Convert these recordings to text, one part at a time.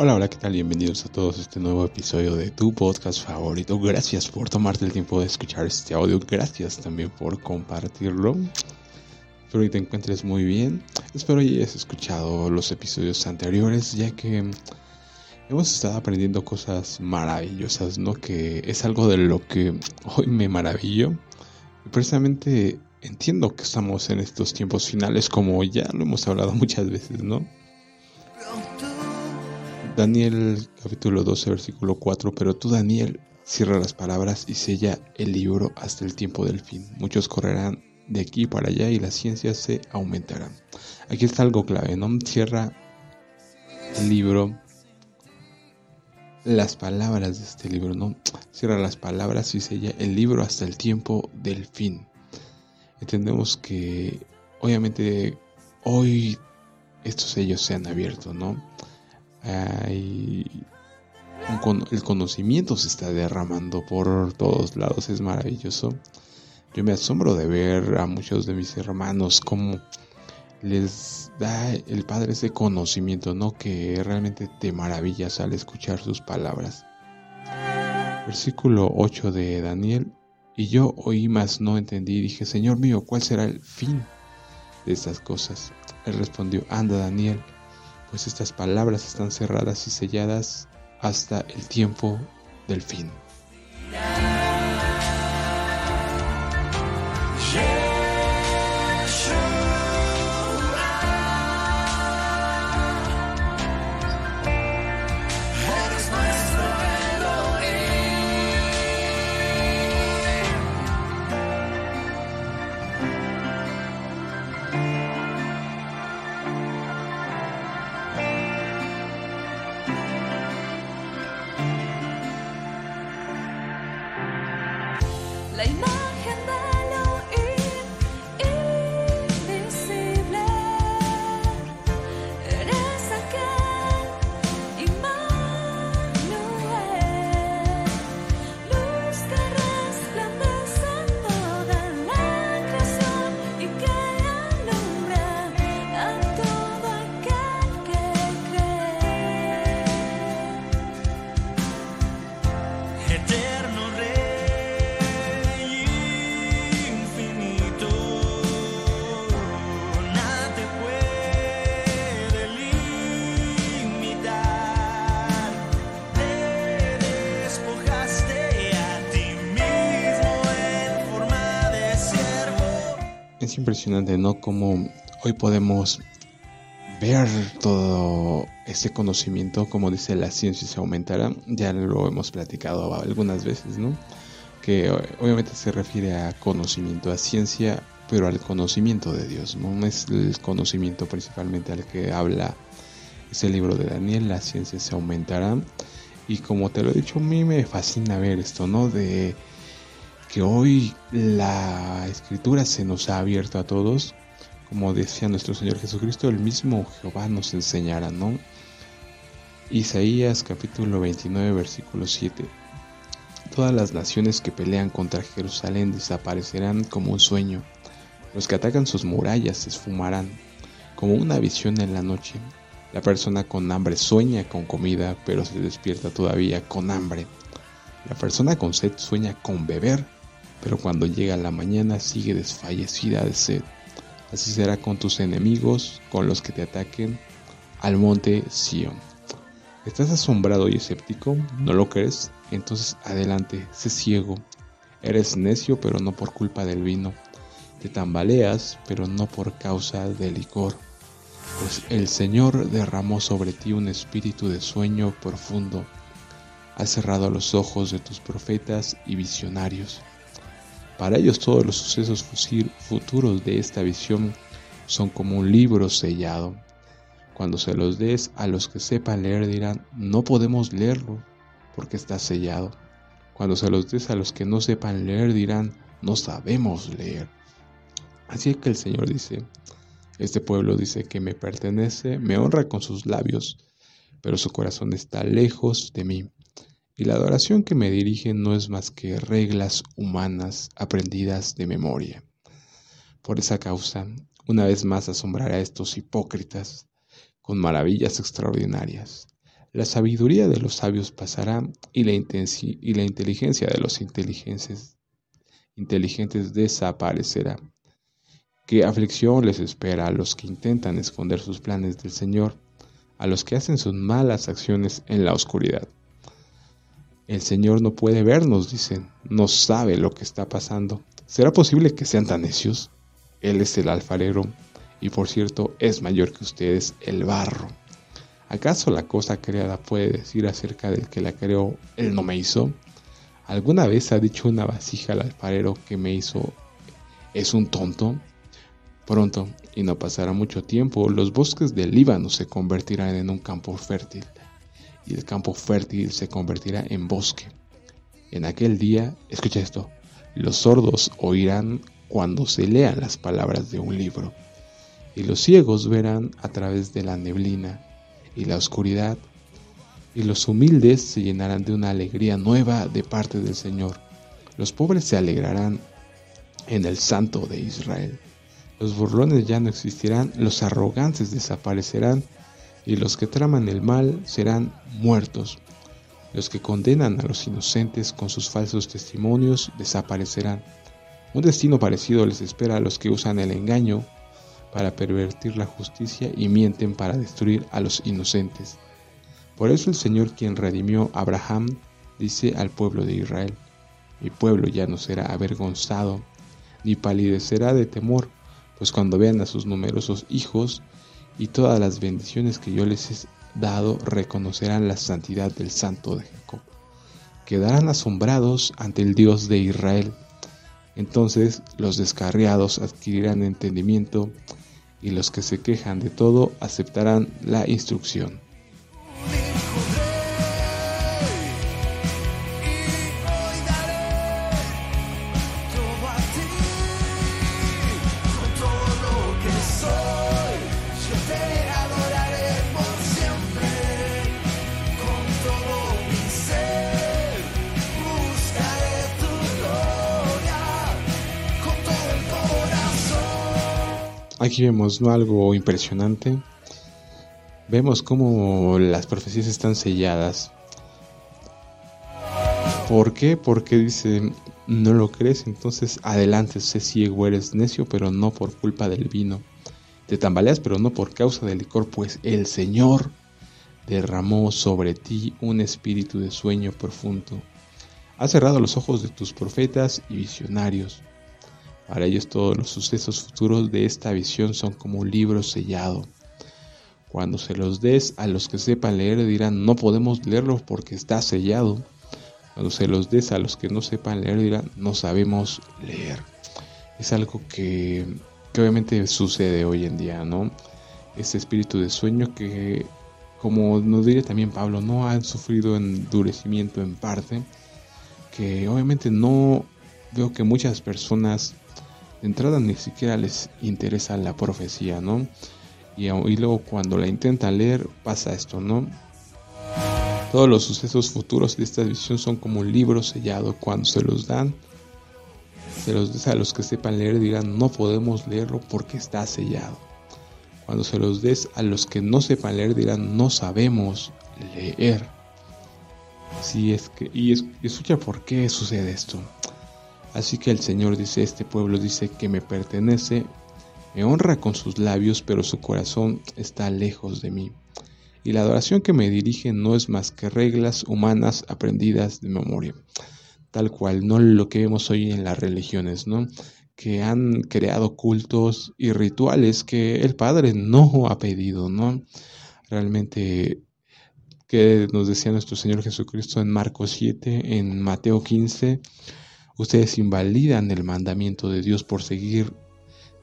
Hola, hola, ¿qué tal? Bienvenidos a todos a este nuevo episodio de tu podcast favorito. Gracias por tomarte el tiempo de escuchar este audio. Gracias también por compartirlo. Espero que te encuentres muy bien. Espero que hayas escuchado los episodios anteriores, ya que hemos estado aprendiendo cosas maravillosas, ¿no? Que es algo de lo que hoy me maravillo. Precisamente entiendo que estamos en estos tiempos finales, como ya lo hemos hablado muchas veces, ¿no? Daniel capítulo 12 versículo 4, pero tú Daniel cierra las palabras y sella el libro hasta el tiempo del fin. Muchos correrán de aquí para allá y las ciencias se aumentarán. Aquí está algo clave, ¿no? Cierra el libro, las palabras de este libro, ¿no? Cierra las palabras y sella el libro hasta el tiempo del fin. Entendemos que obviamente hoy estos sellos se han abierto, ¿no? El conocimiento se está derramando por todos lados, es maravilloso. Yo me asombro de ver a muchos de mis hermanos cómo les da el Padre ese conocimiento, ¿no? Que realmente te maravillas al escuchar sus palabras. Versículo 8 de Daniel. Y yo oí más no entendí dije, Señor mío, ¿cuál será el fin de estas cosas? Él respondió, anda Daniel pues estas palabras están cerradas y selladas hasta el tiempo del fin. Impresionante, ¿no? Como hoy podemos ver todo ese conocimiento, como dice la ciencia se aumentará, ya lo hemos platicado algunas veces, ¿no? Que obviamente se refiere a conocimiento, a ciencia, pero al conocimiento de Dios, ¿no? Es el conocimiento principalmente al que habla ese libro de Daniel, la ciencia se aumentará. Y como te lo he dicho, a mí me fascina ver esto, ¿no? De que hoy la escritura se nos ha abierto a todos, como decía nuestro Señor Jesucristo, el mismo Jehová nos enseñará, ¿no? Isaías capítulo 29 versículo 7. Todas las naciones que pelean contra Jerusalén desaparecerán como un sueño. Los que atacan sus murallas se esfumarán como una visión en la noche. La persona con hambre sueña con comida, pero se despierta todavía con hambre. La persona con sed sueña con beber, pero cuando llega la mañana sigue desfallecida de sed. Así será con tus enemigos, con los que te ataquen al monte Sion. ¿Estás asombrado y escéptico? ¿No lo crees? Entonces adelante, sé ciego. Eres necio, pero no por culpa del vino. Te tambaleas, pero no por causa del licor. Pues el Señor derramó sobre ti un espíritu de sueño profundo. Ha cerrado los ojos de tus profetas y visionarios para ellos todos los sucesos futuros de esta visión son como un libro sellado. Cuando se los des a los que sepan leer dirán, no podemos leerlo porque está sellado. Cuando se los des a los que no sepan leer dirán, no sabemos leer. Así que el Señor dice, este pueblo dice que me pertenece, me honra con sus labios, pero su corazón está lejos de mí y la adoración que me dirigen no es más que reglas humanas aprendidas de memoria. Por esa causa, una vez más asombraré a estos hipócritas con maravillas extraordinarias. La sabiduría de los sabios pasará y la, inteligencia de los inteligentes, inteligentes desaparecerá. ¿Qué aflicción les espera a los que intentan esconder sus planes del Señor, a los que hacen sus malas acciones en la oscuridad? El Señor no puede vernos, dicen, no sabe lo que está pasando. ¿Será posible que sean tan necios? Él es el alfarero y por cierto es mayor que ustedes el barro. ¿Acaso la cosa creada puede decir acerca del que la creó, él no me hizo? ¿Alguna vez ha dicho una vasija al alfarero que me hizo es un tonto? Pronto, y no pasará mucho tiempo, los bosques del Líbano se convertirán en un campo fértil, y el campo fértil se convertirá en bosque. En aquel día, escucha esto, los sordos oirán cuando se lean las palabras de un libro, y los ciegos verán a través de la neblina y la oscuridad, y los humildes se llenarán de una alegría nueva de parte del Señor. Los pobres se alegrarán en el Santo de Israel. Los burlones ya no existirán, los arrogantes desaparecerán, y los que traman el mal serán muertos. Los que condenan a los inocentes con sus falsos testimonios desaparecerán. Un destino parecido les espera a los que usan el engaño para pervertir la justicia y mienten para destruir a los inocentes. Por eso el Señor quien redimió a Abraham dice al pueblo de Israel, mi pueblo ya no será avergonzado, ni palidecerá de temor, pues cuando vean a sus numerosos hijos y todas las bendiciones que yo les he dado, reconocerán la santidad del Santo de Jacob. Quedarán asombrados ante el Dios de Israel. Entonces los descarriados adquirirán entendimiento y los que se quejan de todo aceptarán la instrucción. Aquí vemos algo impresionante. Vemos cómo las profecías están selladas. ¿Por qué? Porque dice, no lo crees, entonces adelante, sé ciego, eres necio, pero no por culpa del vino. Te tambaleas, pero no por causa del licor, pues el Señor derramó sobre ti un espíritu de sueño profundo. Ha cerrado los ojos de tus profetas y visionarios para ellos todos los sucesos futuros de esta visión son como un libro sellado. Cuando se los des a los que sepan leer dirán no podemos leerlo porque está sellado. Cuando se los des a los que no sepan leer dirán no sabemos leer. Es algo que, obviamente sucede hoy en día, ¿no? Ese espíritu de sueño que, como nos diría también Pablo, no han sufrido endurecimiento en parte. Que obviamente no veo que muchas personas de entrada ni siquiera les interesa la profecía, ¿no? Y, luego cuando la intentan leer pasa esto, ¿no? Todos los sucesos futuros de esta visión son como un libro sellado. Cuando se los dan, se los des a los que sepan leer dirán, no podemos leerlo porque está sellado. Cuando se los des a los que no sepan leer dirán, no sabemos leer. Si es que, y escucha por qué sucede esto. Así que el Señor dice, este pueblo dice que me pertenece, me honra con sus labios, pero su corazón está lejos de mí. Y la adoración que me dirige no es más que reglas humanas aprendidas de memoria, tal cual, no lo que vemos hoy en las religiones, ¿no? que han creado cultos y rituales que el Padre no ha pedido, ¿no? Realmente que nos decía nuestro Señor Jesucristo en Marcos 7, en Mateo 15, Ustedes invalidan el mandamiento de Dios por seguir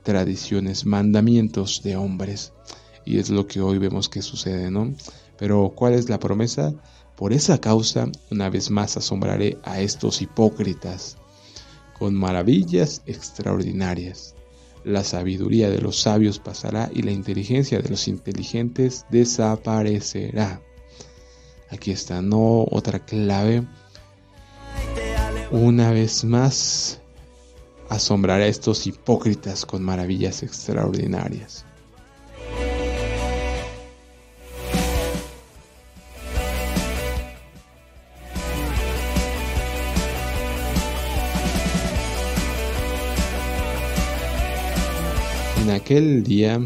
tradiciones, mandamientos de hombres. Y es lo que hoy vemos que sucede, ¿no? Pero ¿cuál es la promesa? Por esa causa, una vez más asombraré a estos hipócritas con maravillas extraordinarias. La sabiduría de los sabios pasará y la inteligencia de los inteligentes desaparecerá. Aquí está, ¿no? Otra clave una vez más asombrará a estos hipócritas con maravillas extraordinarias. En aquel día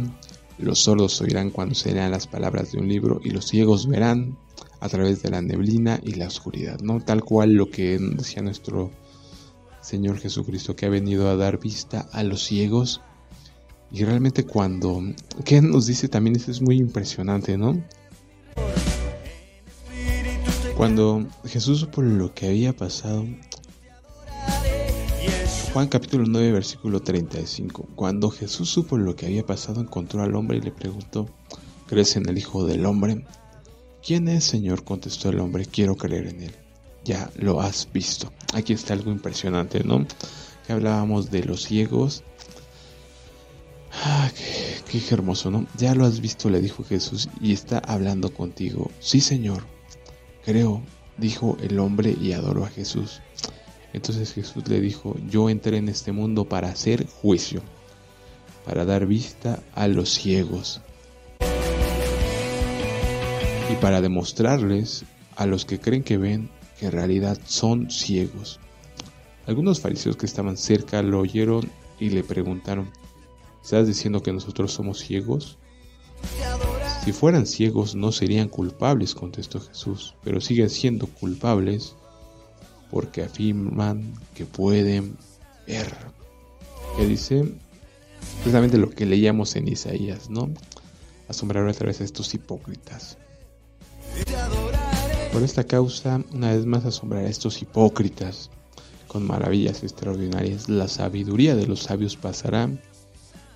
los sordos oirán cuando se lean las palabras de un libro y los ciegos verán a través de la neblina y la oscuridad, ¿no? Tal cual lo que decía nuestro Señor Jesucristo que ha venido a dar vista a los ciegos. Y realmente cuando, ¿qué nos dice también? Esto es muy impresionante, ¿no? Cuando Jesús supo lo que había pasado, Juan capítulo 9 versículo 35. Cuando Jesús supo lo que había pasado, encontró al hombre y le preguntó, ¿crees en el Hijo del Hombre? ¿Quién es, Señor? contestó el hombre, quiero creer en él. Ya lo has visto. Aquí está algo impresionante, ¿no? Que hablábamos de los ciegos. Ah, qué, qué hermoso, ¿no? Ya lo has visto, le dijo Jesús, y está hablando contigo. Sí, Señor. Creo, dijo el hombre y adoró a Jesús. Entonces Jesús le dijo, yo entré en este mundo para hacer juicio, para dar vista a los ciegos y para demostrarles a los que creen que ven que en realidad son ciegos. Algunos fariseos que estaban cerca lo oyeron y le preguntaron, ¿estás diciendo que nosotros somos ciegos? Si fueran ciegos no serían culpables, contestó Jesús, pero siguen siendo culpables porque afirman que pueden ver. Que dice precisamente lo que leíamos en Isaías, ¿no? Asombrar otra vez a estos hipócritas. Por esta causa, una vez más asombrar a estos hipócritas con maravillas extraordinarias. La sabiduría de los sabios pasará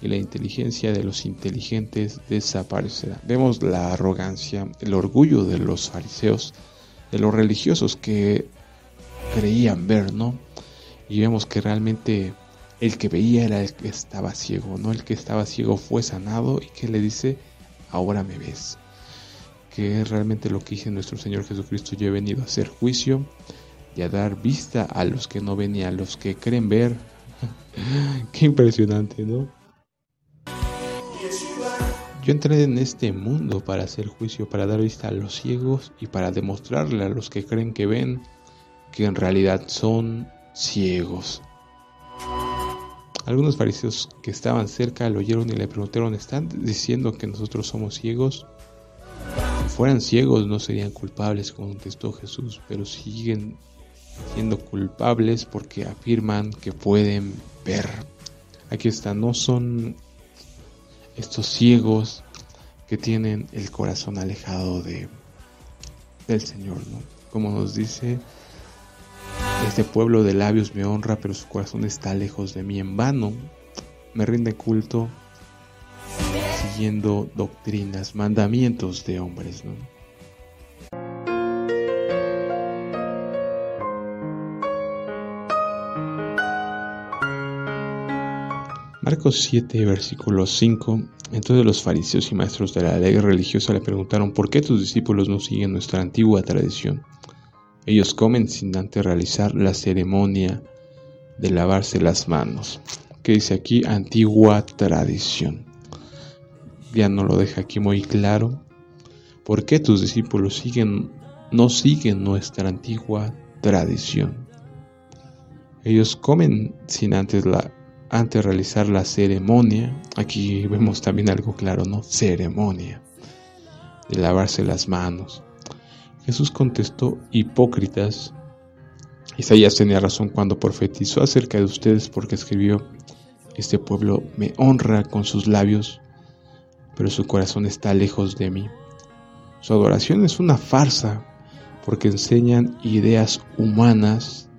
y la inteligencia de los inteligentes desaparecerá. Vemos la arrogancia, el orgullo de los fariseos, de los religiosos que creían ver, ¿no? Y vemos que realmente el que veía era el que estaba ciego, ¿no? El que estaba ciego fue sanado y que le dice, ahora me ves. Que es realmente lo que dice nuestro Señor Jesucristo, yo he venido a hacer juicio y a dar vista a los que no ven y a los que creen ver. Qué impresionante, ¿no? Yo entré en este mundo para hacer juicio, para dar vista a los ciegos y para demostrarle a los que creen que ven que en realidad son ciegos. Algunos fariseos que estaban cerca lo oyeron y le preguntaron, ¿están diciendo que nosotros somos ciegos? Fueran ciegos no serían culpables, contestó Jesús, pero siguen siendo culpables porque afirman que pueden ver. Aquí está, no son estos ciegos que tienen el corazón alejado de del Señor, ¿no? Como nos dice este pueblo de labios me honra, pero su corazón está lejos de mí. En vano me rinde culto siguiendo doctrinas, mandamientos de hombres. Marcos 7, versículo 5. Entonces los fariseos y maestros de la ley religiosa le preguntaron, ¿por qué tus discípulos no siguen nuestra antigua tradición? Ellos comen sin antes realizar la ceremonia de lavarse las manos. Que dice aquí antigua tradición. Ya no lo deja aquí muy claro. ¿Por qué tus discípulos siguen, no siguen nuestra antigua tradición? Ellos comen sin antes, la, antes realizar la ceremonia. Aquí vemos también algo claro, ¿no? Ceremonia de lavarse las manos. Jesús contestó, hipócritas. Isaías tenía razón cuando profetizó acerca de ustedes porque escribió, este pueblo me honra con sus labios, pero su corazón está lejos de mí. Su adoración es una farsa porque enseñan ideas humanas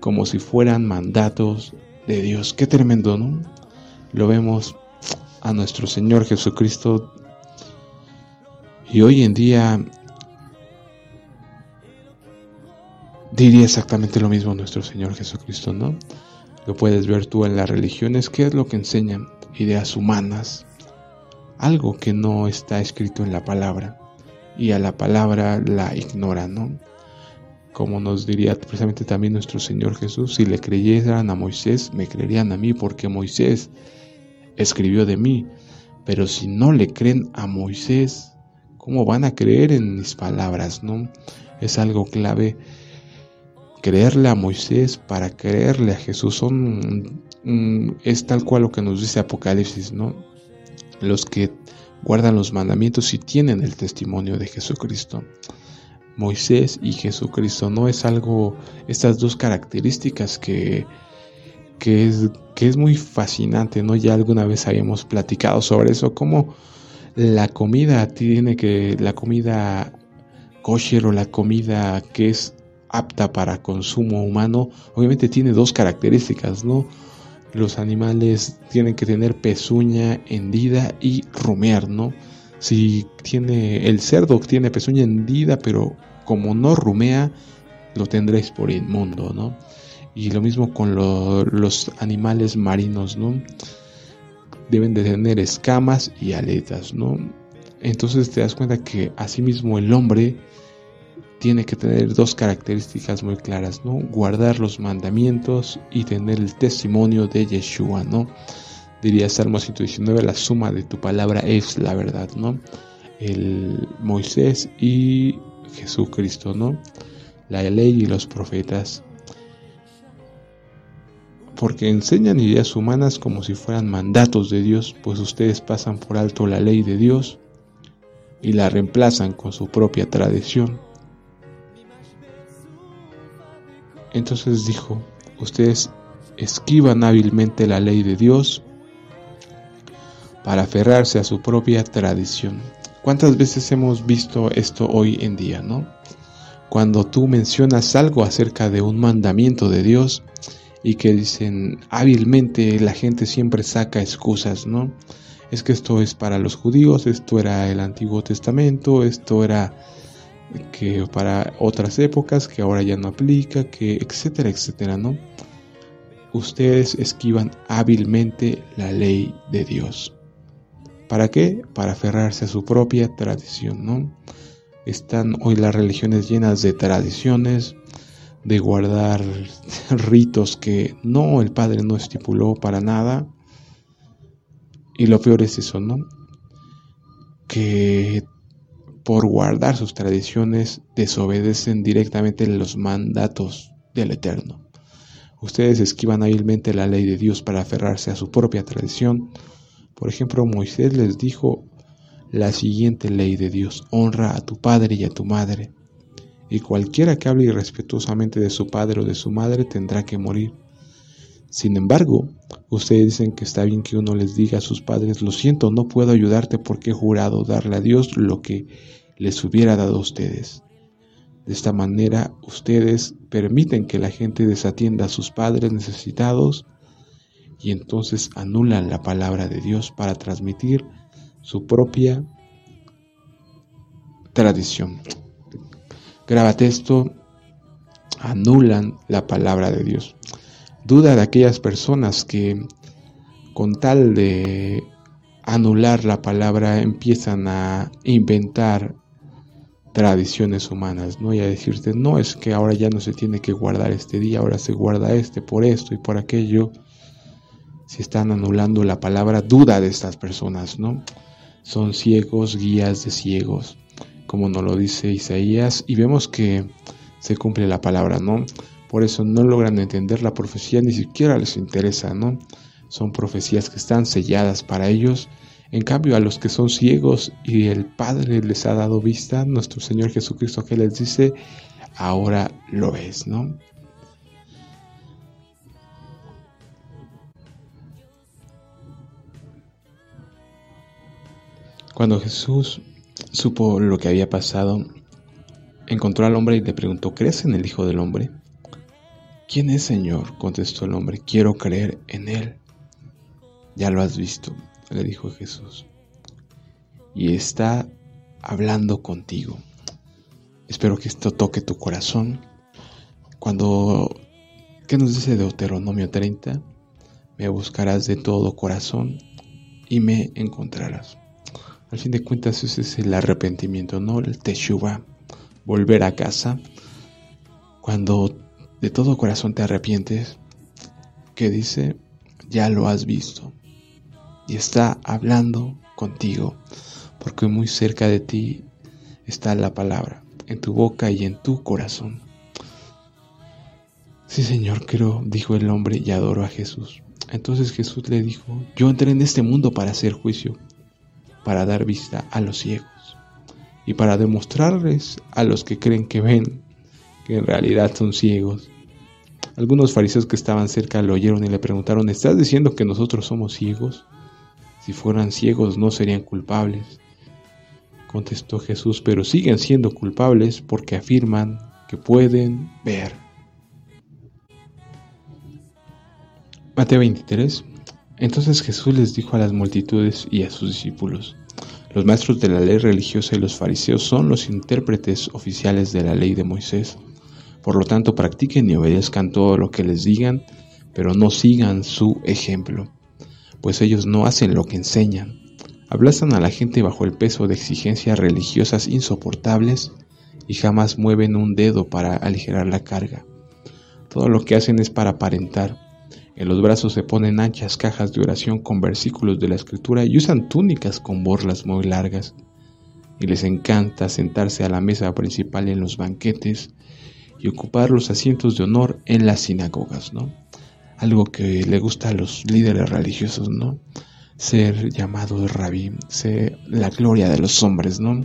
como si fueran mandatos de Dios. Qué tremendo, ¿no? Lo vemos a nuestro Señor Jesucristo y hoy en día diría exactamente lo mismo nuestro Señor Jesucristo, ¿no? Lo puedes ver tú en las religiones, ¿qué es lo que enseñan? Ideas humanas, algo que no está escrito en la palabra, y a la palabra la ignoran, ¿no? Como nos diría precisamente también nuestro Señor Jesús, si le creyeran a Moisés, me creerían a mí, porque Moisés escribió de mí, pero si no le creen a Moisés, ¿cómo van a creer en mis palabras, no? Es algo clave creerle a Moisés, para creerle a Jesús. Son, mm, es tal cual lo que nos dice Apocalipsis, ¿no? Los que guardan los mandamientos y tienen el testimonio de Jesucristo. Moisés y Jesucristo no es algo, estas dos características que, que, es, que es muy fascinante, ¿no? Ya alguna vez habíamos platicado sobre eso, cómo la comida tiene que, la comida kosher o la comida que es apta para consumo humano, obviamente tiene dos características, ¿no? Los animales tienen que tener pezuña hendida y rumear, ¿no? Si tiene el cerdo tiene pezuña hendida, pero como no rumea, lo tendréis por inmundo, ¿no? Y lo mismo con los animales marinos, ¿no? Deben de tener escamas y aletas, ¿no? Entonces te das cuenta que asimismo el hombre tiene que tener dos características muy claras, ¿no? Guardar los mandamientos y tener el testimonio de Yeshua, ¿no? Diría Salmo 119, la suma de tu palabra es la verdad, ¿no? El Moisés y Jesucristo, ¿no? La ley y los profetas. Porque enseñan ideas humanas como si fueran mandatos de Dios, pues ustedes pasan por alto la ley de Dios y la reemplazan con su propia tradición Entonces dijo, ustedes esquivan hábilmente la ley de Dios para aferrarse a su propia tradición. ¿Cuántas veces hemos visto esto hoy en día, no? Cuando tú mencionas algo acerca de un mandamiento de Dios y que dicen hábilmente la gente siempre saca excusas, ¿no? Es que esto es para los judíos, esto era el Antiguo Testamento, esto era que para otras épocas que ahora ya no aplica, que etcétera, etcétera, ¿no? Ustedes esquivan hábilmente la ley de Dios. ¿Para qué? Para aferrarse a su propia tradición, ¿no? Están hoy las religiones llenas de tradiciones, de guardar ritos que no, el Padre no estipuló para nada. Y lo peor es eso, ¿no? Que por guardar sus tradiciones, desobedecen directamente los mandatos del Eterno. Ustedes esquivan hábilmente la ley de Dios para aferrarse a su propia tradición. Por ejemplo, Moisés les dijo la siguiente ley de Dios, honra a tu padre y a tu madre. Y cualquiera que hable irrespetuosamente de su padre o de su madre tendrá que morir. Sin embargo, ustedes dicen que está bien que uno les diga a sus padres, lo siento, no puedo ayudarte porque he jurado darle a Dios lo que les hubiera dado a ustedes. De esta manera, ustedes permiten que la gente desatienda a sus padres necesitados y entonces anulan la palabra de Dios para transmitir su propia tradición. Grábate esto, anulan la palabra de Dios duda de aquellas personas que con tal de anular la palabra empiezan a inventar tradiciones humanas, ¿no? Y a decirte, no, es que ahora ya no se tiene que guardar este día, ahora se guarda este por esto y por aquello. Si están anulando la palabra, duda de estas personas, ¿no? Son ciegos, guías de ciegos, como nos lo dice Isaías, y vemos que se cumple la palabra, ¿no? Por eso no logran entender la profecía, ni siquiera les interesa, ¿no? Son profecías que están selladas para ellos. En cambio, a los que son ciegos y el Padre les ha dado vista, nuestro Señor Jesucristo que les dice, ahora lo ves, ¿no? Cuando Jesús supo lo que había pasado, encontró al hombre y le preguntó, ¿crees en el Hijo del Hombre? ¿Quién es Señor? contestó el hombre, quiero creer en Él. Ya lo has visto, le dijo Jesús, y está hablando contigo. Espero que esto toque tu corazón. Cuando, ¿qué nos dice Deuteronomio 30? Me buscarás de todo corazón y me encontrarás. Al fin de cuentas ese es el arrepentimiento, ¿no? El teshuva, volver a casa. Cuando de todo corazón te arrepientes, que dice, ya lo has visto y está hablando contigo, porque muy cerca de ti está la palabra, en tu boca y en tu corazón. Sí, Señor, creo, dijo el hombre y adoró a Jesús. Entonces Jesús le dijo, yo entré en este mundo para hacer juicio, para dar vista a los ciegos y para demostrarles a los que creen que ven que en realidad son ciegos. Algunos fariseos que estaban cerca lo oyeron y le preguntaron, ¿estás diciendo que nosotros somos ciegos? Si fueran ciegos no serían culpables. Contestó Jesús, pero siguen siendo culpables porque afirman que pueden ver. Mateo 23. Entonces Jesús les dijo a las multitudes y a sus discípulos, los maestros de la ley religiosa y los fariseos son los intérpretes oficiales de la ley de Moisés. Por lo tanto, practiquen y obedezcan todo lo que les digan, pero no sigan su ejemplo, pues ellos no hacen lo que enseñan. Abrazan a la gente bajo el peso de exigencias religiosas insoportables y jamás mueven un dedo para aligerar la carga. Todo lo que hacen es para aparentar, en los brazos se ponen anchas cajas de oración con versículos de la escritura y usan túnicas con borlas muy largas. Y les encanta sentarse a la mesa principal en los banquetes y ocupar los asientos de honor en las sinagogas, ¿no? Algo que le gusta a los líderes religiosos, ¿no? Ser llamado rabí, ser la gloria de los hombres, ¿no?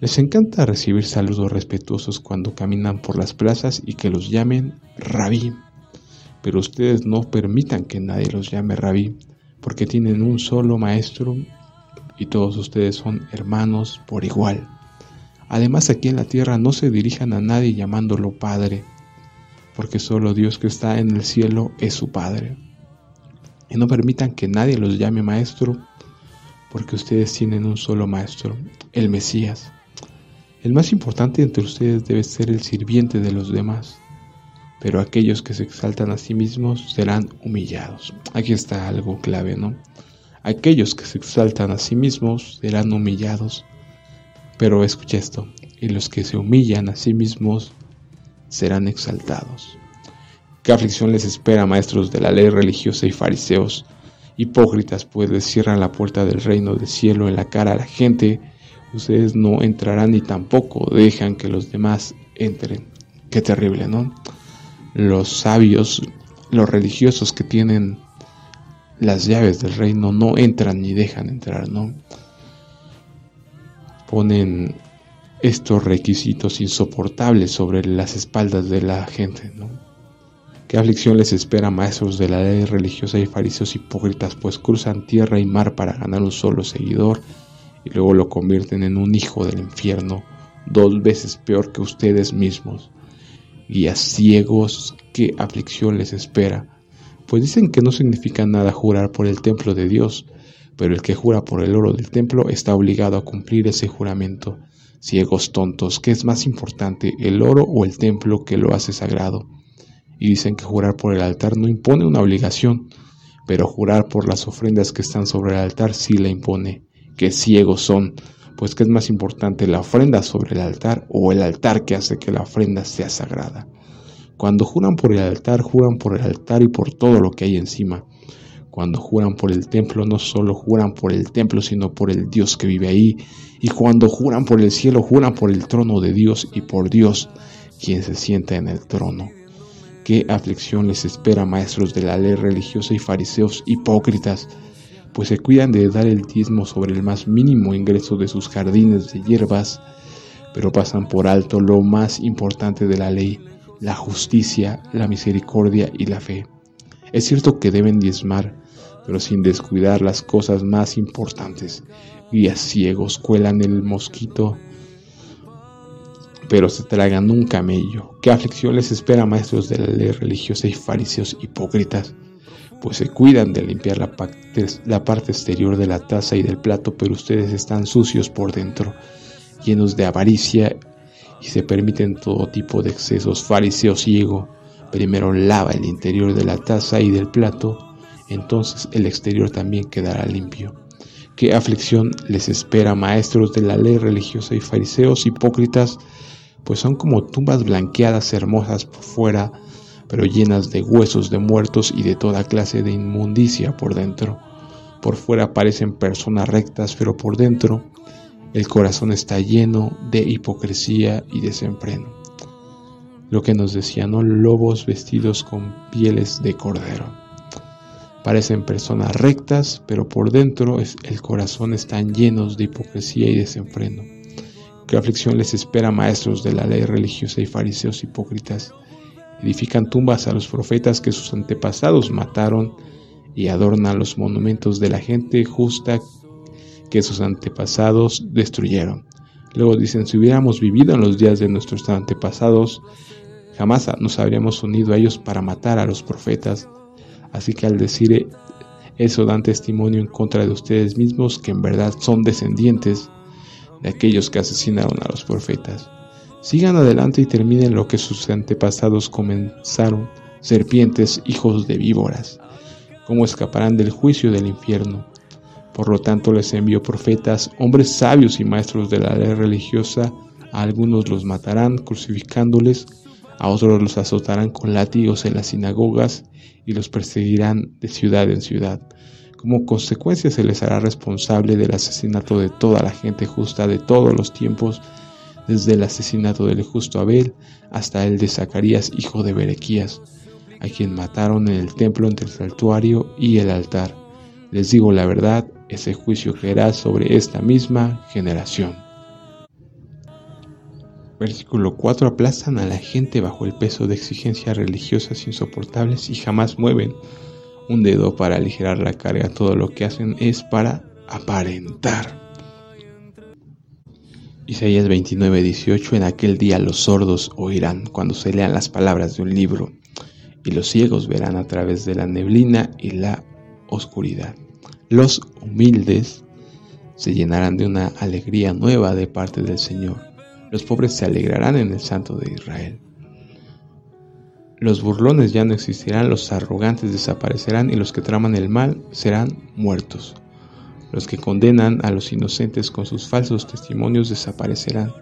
Les encanta recibir saludos respetuosos cuando caminan por las plazas y que los llamen rabí pero ustedes no permitan que nadie los llame rabí, porque tienen un solo maestro y todos ustedes son hermanos por igual. Además aquí en la tierra no se dirijan a nadie llamándolo Padre, porque solo Dios que está en el cielo es su Padre. Y no permitan que nadie los llame Maestro, porque ustedes tienen un solo Maestro, el Mesías. El más importante entre ustedes debe ser el sirviente de los demás pero aquellos que se exaltan a sí mismos serán humillados. Aquí está algo clave, ¿no? Aquellos que se exaltan a sí mismos serán humillados. Pero escucha esto, y los que se humillan a sí mismos serán exaltados. ¿Qué aflicción les espera, maestros de la ley religiosa y fariseos? Hipócritas, pues les cierran la puerta del reino del cielo en la cara a la gente. Ustedes no entrarán ni tampoco dejan que los demás entren. Qué terrible, ¿no? los sabios, los religiosos que tienen las llaves del reino no entran ni dejan entrar, ¿no? Ponen estos requisitos insoportables sobre las espaldas de la gente, ¿no? ¿Qué aflicción les espera, maestros de la ley religiosa y fariseos hipócritas, pues cruzan tierra y mar para ganar un solo seguidor y luego lo convierten en un hijo del infierno, dos veces peor que ustedes mismos? guías ciegos, qué aflicción les espera. Pues dicen que no significa nada jurar por el templo de Dios, pero el que jura por el oro del templo está obligado a cumplir ese juramento. Ciegos tontos, ¿qué es más importante, el oro o el templo que lo hace sagrado? Y dicen que jurar por el altar no impone una obligación, pero jurar por las ofrendas que están sobre el altar sí la impone. Qué ciegos son, pues ¿qué es más importante, la ofrenda sobre el altar o el altar que hace que la ofrenda sea sagrada? Cuando juran por el altar, juran por el altar y por todo lo que hay encima. Cuando juran por el templo, no solo juran por el templo, sino por el Dios que vive ahí. Y cuando juran por el cielo, juran por el trono de Dios y por Dios, quien se sienta en el trono. ¿Qué aflicción les espera, maestros de la ley religiosa y fariseos hipócritas? pues se cuidan de dar el diezmo sobre el más mínimo ingreso de sus jardines de hierbas, pero pasan por alto lo más importante de la ley, la justicia, la misericordia y la fe. Es cierto que deben diezmar, pero sin descuidar las cosas más importantes. Guías ciegos cuelan el mosquito, pero se tragan un camello. ¿Qué aflicción les espera, maestros de la ley religiosa y fariseos hipócritas? pues se cuidan de limpiar la parte, exterior de la taza y del plato, pero ustedes están sucios por dentro, llenos de avaricia y se permiten todo tipo de excesos. Fariseo ciego, primero lava el interior de la taza y del plato, entonces el exterior también quedará limpio. ¿Qué aflicción les espera, maestros de la ley religiosa y fariseos hipócritas? Pues son como tumbas blanqueadas hermosas por fuera, pero llenas de huesos de muertos y de toda clase de inmundicia por dentro. Por fuera parecen personas rectas, pero por dentro el corazón está lleno de hipocresía y desenfreno. lo que nos decían, ¿no? Lobos vestidos con pieles de cordero. Parecen personas rectas, pero por dentro el corazón están llenos de hipocresía y desenfreno. ¿Qué aflicción les espera maestros de la ley religiosa y fariseos hipócritas? Edifican tumbas a los profetas que sus antepasados mataron y adornan los monumentos de la gente justa que sus antepasados destruyeron. Luego dicen, si hubiéramos vivido en los días de nuestros antepasados, jamás nos habríamos unido a ellos para matar a los profetas. Así que al decir eso dan testimonio en contra de ustedes mismos que en verdad son descendientes de aquellos que asesinaron a los profetas. Sigan adelante y terminen lo que sus antepasados comenzaron, serpientes, hijos de víboras. ¿Cómo escaparán del juicio del infierno? Por lo tanto les envió profetas, hombres sabios y maestros de la ley religiosa, a algunos los matarán crucificándoles, a otros los azotarán con látigos en las sinagogas y los perseguirán de ciudad en ciudad. Como consecuencia se les hará responsable del asesinato de toda la gente justa de todos los tiempos, desde el asesinato del justo Abel hasta el de Zacarías, hijo de Berequías, a quien mataron en el templo entre el santuario y el altar. Les digo la verdad, ese juicio caerá sobre esta misma generación. Versículo 4. Aplastan a la gente bajo el peso de exigencias religiosas insoportables y jamás mueven un dedo para aligerar la carga. Todo lo que hacen es para aparentar. Isaías 29, 18. En aquel día los sordos oirán cuando se lean las palabras de un libro, y los ciegos verán a través de la neblina y la oscuridad. Los humildes se llenarán de una alegría nueva de parte del Señor los pobres se alegrarán en el Santo de Israel. Los burlones ya no existirán, los arrogantes desaparecerán y los que traman el mal serán muertos. Los que condenan a los inocentes con sus falsos testimonios desaparecerán.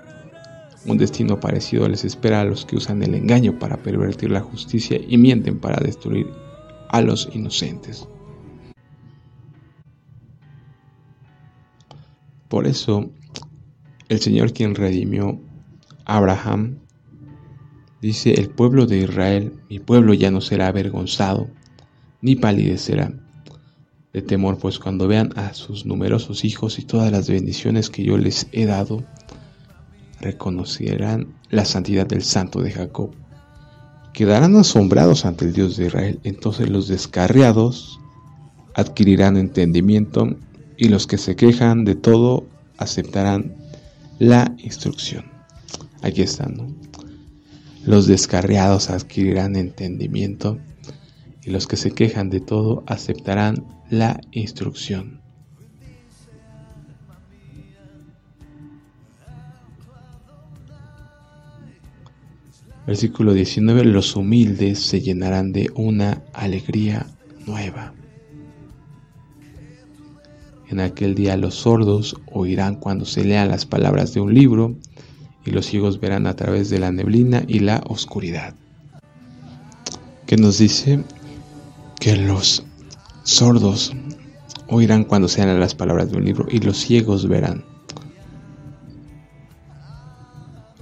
Un destino parecido les espera a los que usan el engaño para pervertir la justicia y mienten para destruir a los inocentes. Por eso el Señor quien redimió a Abraham, dice, el pueblo de Israel, mi pueblo ya no será avergonzado, ni palidecerá de temor, pues cuando vean a sus numerosos hijos y todas las bendiciones que yo les he dado, reconocerán la santidad del Santo de Jacob. Quedarán asombrados ante el Dios de Israel. Entonces los descarriados adquirirán entendimiento y los que se quejan de todo aceptarán la instrucción. Aquí están. Los descarriados adquirirán entendimiento y los que se quejan de todo aceptarán la instrucción. Versículo 19. Los humildes se llenarán de una alegría nueva. En aquel día los sordos oirán cuando se lean las palabras de un libro y los ciegos verán a través de la neblina y la oscuridad. Que nos dice que los sordos oirán cuando se lean las palabras de un libro y los ciegos verán.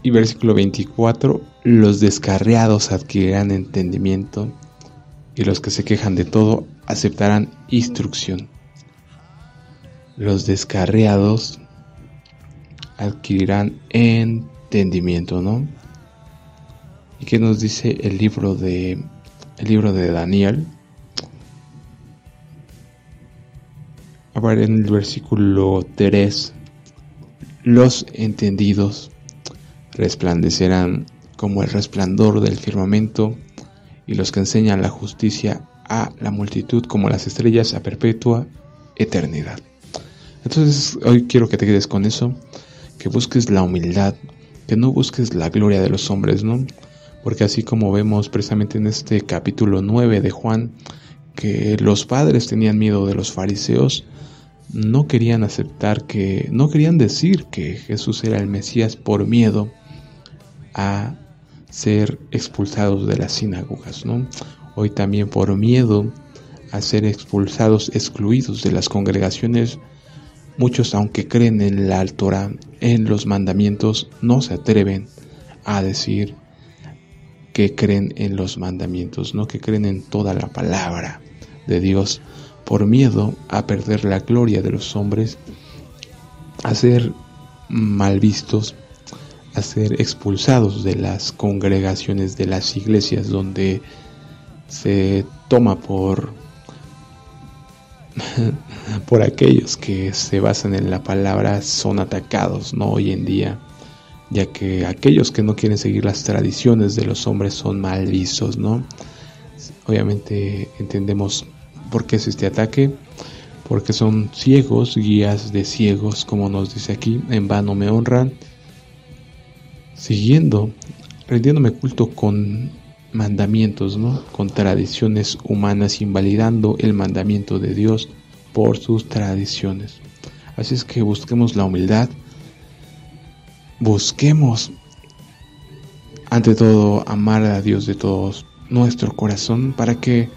Y versículo 24, los descarriados adquirirán entendimiento y los que se quejan de todo aceptarán instrucción los descarriados adquirirán entendimiento, ¿no? ¿Y qué nos dice el libro de el libro de Daniel? A ver, en el versículo 3, los entendidos resplandecerán como el resplandor del firmamento y los que enseñan la justicia a la multitud como las estrellas a perpetua eternidad. Entonces hoy quiero que te quedes con eso, que busques la humildad, que no busques la gloria de los hombres, ¿no? Porque así como vemos precisamente en este capítulo 9 de Juan, que los padres tenían miedo de los fariseos, no querían aceptar que, no querían decir que Jesús era el Mesías por miedo a ser expulsados de las sinagogas, ¿no? Hoy también por miedo a ser expulsados, excluidos de las congregaciones, Muchos, aunque creen en la altura, en los mandamientos, no se atreven a decir que creen en los mandamientos, no que creen en toda la palabra de Dios, por miedo a perder la gloria de los hombres, a ser mal vistos, a ser expulsados de las congregaciones de las iglesias donde se toma por por aquellos que se basan en la palabra son atacados no hoy en día ya que aquellos que no quieren seguir las tradiciones de los hombres son mal no obviamente entendemos por qué es este ataque porque son ciegos guías de ciegos como nos dice aquí en vano me honran siguiendo rindiéndome culto con mandamientos, ¿no? Con tradiciones humanas, invalidando el mandamiento de Dios por sus tradiciones. Así es que busquemos la humildad, busquemos ante todo amar a Dios de todos nuestro corazón para que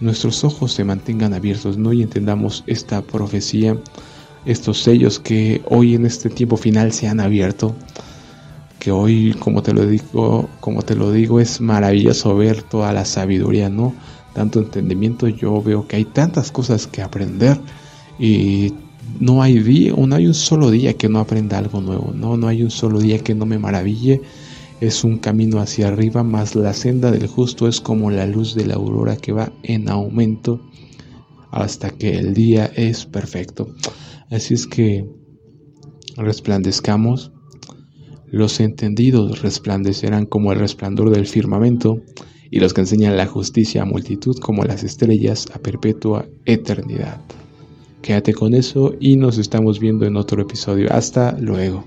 nuestros ojos se mantengan abiertos, ¿no? Y entendamos esta profecía, estos sellos que hoy en este tiempo final se han abierto que hoy, como te lo digo, como te lo digo, es maravilloso ver toda la sabiduría, ¿no? Tanto entendimiento, yo veo que hay tantas cosas que aprender y no hay día, no hay un solo día que no aprenda algo nuevo, ¿no? No hay un solo día que no me maraville. Es un camino hacia arriba, más la senda del justo es como la luz de la aurora que va en aumento hasta que el día es perfecto. Así es que resplandezcamos los entendidos resplandecerán como el resplandor del firmamento, y los que enseñan la justicia a multitud como las estrellas a perpetua eternidad. Quédate con eso y nos estamos viendo en otro episodio. Hasta luego.